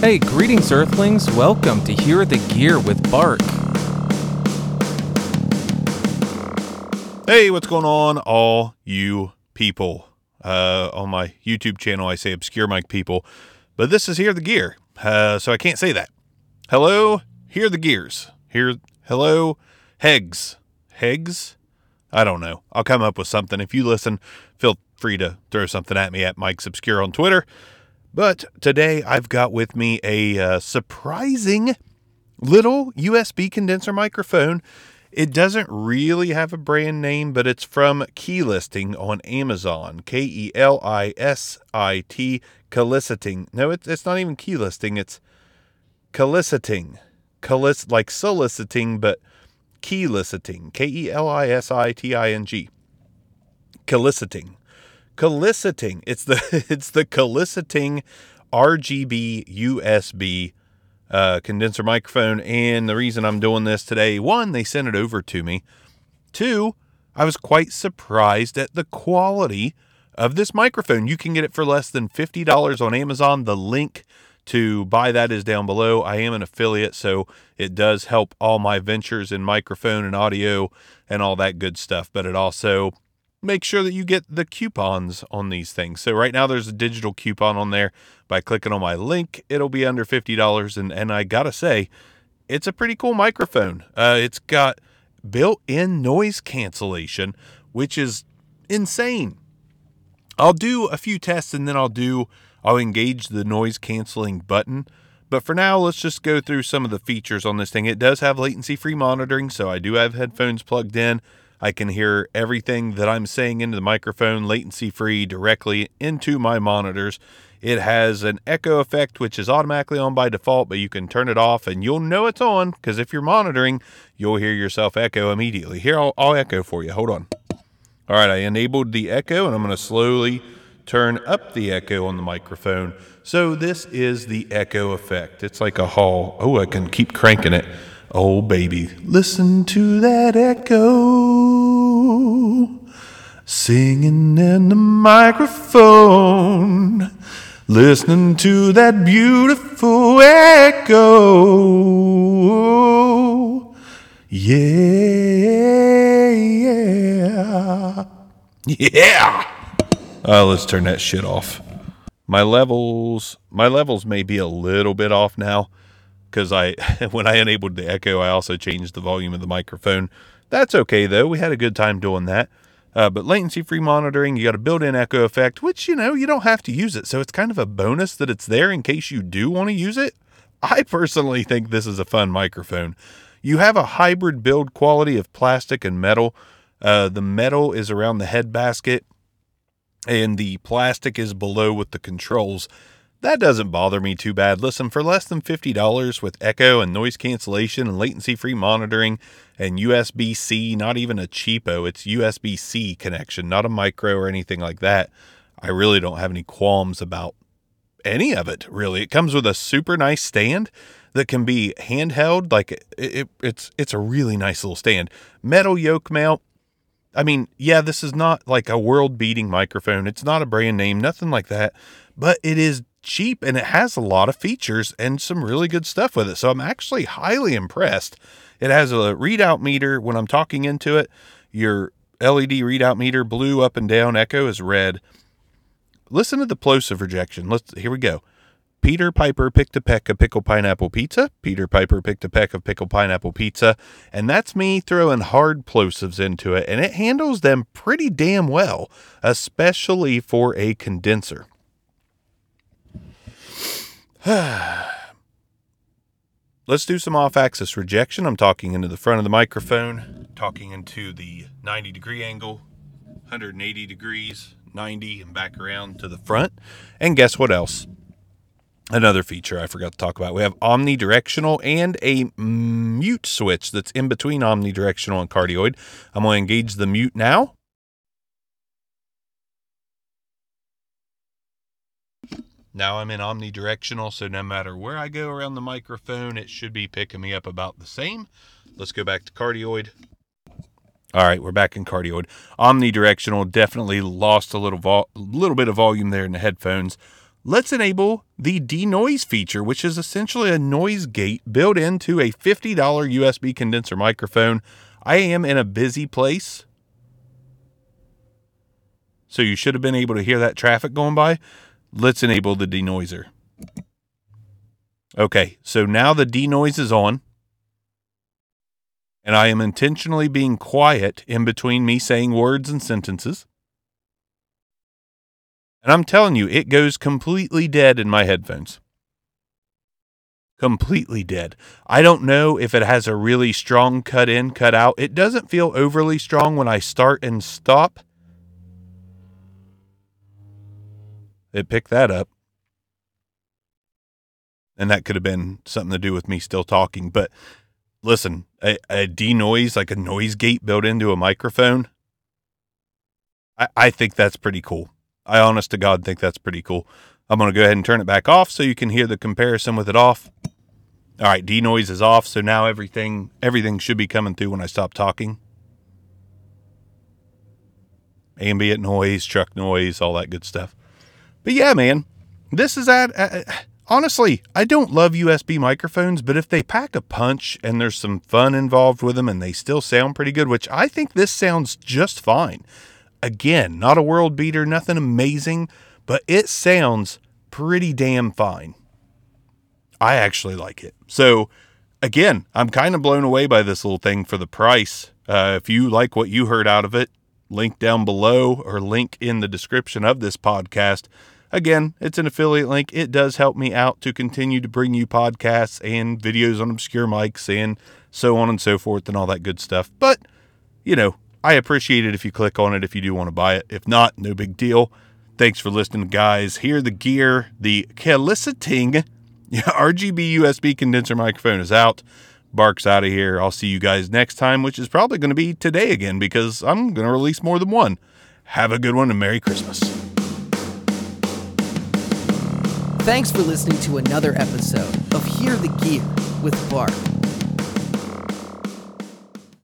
Hey, greetings, Earthlings. Welcome to Hear the Gear with Bark. Hey, what's going on, all you people? Uh, on my YouTube channel, I say obscure mic people, but this is Hear the Gear, uh, so I can't say that. Hello, Hear the Gears. Here, hello, Hegs. Hegs? I don't know. I'll come up with something. If you listen, feel free to throw something at me at Mike's Obscure on Twitter. But today I've got with me a uh, surprising little USB condenser microphone. It doesn't really have a brand name, but it's from Kelisiting on Amazon. K E L I S I T, Kelisiting. No, it's, it's not even Kelisiting, it's Kelisiting. Kelis, like soliciting, but Kelisiting. K E L I S I T I N G. Kelisiting. Kelisiting. It's the it's the Kelisiting RGB USB uh, condenser microphone. And the reason I'm doing this today, one, they sent it over to me. Two, I was quite surprised at the quality of this microphone. You can get it for less than $50 on Amazon. The link to buy that is down below. I am an affiliate, so it does help all my ventures in microphone and audio and all that good stuff. But it also make sure that you get the coupons on these things. So right now there's a digital coupon on there. By clicking on my link, it'll be under $50. And, and I gotta say, it's a pretty cool microphone. Uh, it's got built-in noise cancellation, which is insane. I'll do a few tests and then I'll do I'll engage the noise canceling button. But for now, let's just go through some of the features on this thing. It does have latency free monitoring, so I do have headphones plugged in. I can hear everything that I'm saying into the microphone latency free directly into my monitors. It has an echo effect, which is automatically on by default, but you can turn it off and you'll know it's on because if you're monitoring, you'll hear yourself echo immediately. Here, I'll, I'll echo for you. Hold on. All right, I enabled the echo and I'm going to slowly turn up the echo on the microphone. So this is the echo effect. It's like a hall. Oh, I can keep cranking it. Oh, baby, listen to that echo singing in the microphone, listening to that beautiful echo. Yeah, yeah, yeah. Uh, let's turn that shit off. My levels, my levels may be a little bit off now because I, when I enabled the echo, I also changed the volume of the microphone. That's okay though. We had a good time doing that. Uh, but latency free monitoring, you got a built in echo effect, which, you know, you don't have to use it. So it's kind of a bonus that it's there in case you do want to use it. I personally think this is a fun microphone. You have a hybrid build quality of plastic and metal. Uh, the metal is around the head basket, and the plastic is below with the controls. That doesn't bother me too bad. Listen, for less than $50 with echo and noise cancellation and latency free monitoring and USB C, not even a cheapo, it's USB C connection, not a micro or anything like that. I really don't have any qualms about any of it, really. It comes with a super nice stand that can be handheld. Like it, it, it's it's a really nice little stand. Metal yoke mount. I mean, yeah, this is not like a world beating microphone. It's not a brand name, nothing like that, but it is cheap and it has a lot of features and some really good stuff with it. So I'm actually highly impressed. It has a readout meter when I'm talking into it. Your LED readout meter, blue up and down, echo is red. Listen to the plosive rejection. Let's here we go. Peter Piper picked a peck of pickle pineapple pizza. Peter Piper picked a peck of pickle pineapple pizza. And that's me throwing hard plosives into it. And it handles them pretty damn well, especially for a condenser. Let's do some off axis rejection. I'm talking into the front of the microphone, talking into the 90 degree angle, 180 degrees, 90, and back around to the front. And guess what else? Another feature I forgot to talk about. We have omnidirectional and a mute switch that's in between omnidirectional and cardioid. I'm going to engage the mute now. Now I'm in omnidirectional, so no matter where I go around the microphone, it should be picking me up about the same. Let's go back to cardioid. All right, we're back in cardioid. Omnidirectional definitely lost a little vol- little bit of volume there in the headphones. let's enable the denoise feature, which is essentially a noise gate built into a $50 USB condenser microphone. I am in a busy place. So you should have been able to hear that traffic going by. Let's enable the denoiser. Okay, so now the denoise is on. And I am intentionally being quiet in between me saying words and sentences. And I'm telling you, it goes completely dead in my headphones. Completely dead. I don't know if it has a really strong cut in, cut out. It doesn't feel overly strong when I start and stop. It picked that up. And that could have been something to do with me still talking. But listen, a, a denoise, like a noise gate built into a microphone, I, I think that's pretty cool. I honest to God think that's pretty cool. I'm going to go ahead and turn it back off so you can hear the comparison with it off. All right, denoise is off, so now everything everything should be coming through when I stop talking. Ambient noise, truck noise, all that good stuff. But yeah, man, this is at uh, honestly, I don't love USB microphones, but if they pack a punch and there's some fun involved with them and they still sound pretty good, which I think this sounds just fine. Again, not a world beater, nothing amazing, but it sounds pretty damn fine. I actually like it. So, again, I'm kind of blown away by this little thing for the price. Uh, if you like what you heard out of it, link down below or link in the description of this podcast. Again, it's an affiliate link. It does help me out to continue to bring you podcasts and videos on obscure mics and so on and so forth and all that good stuff. But, you know, I appreciate it if you click on it if you do want to buy it. If not, no big deal. Thanks for listening, guys. Here, the gear, the Kelisiting RGB USB condenser microphone is out. Bark's out of here. I'll see you guys next time, which is probably going to be today again because I'm going to release more than one. Have a good one and Merry Christmas. Thanks for listening to another episode of Hear the Gear with Bark.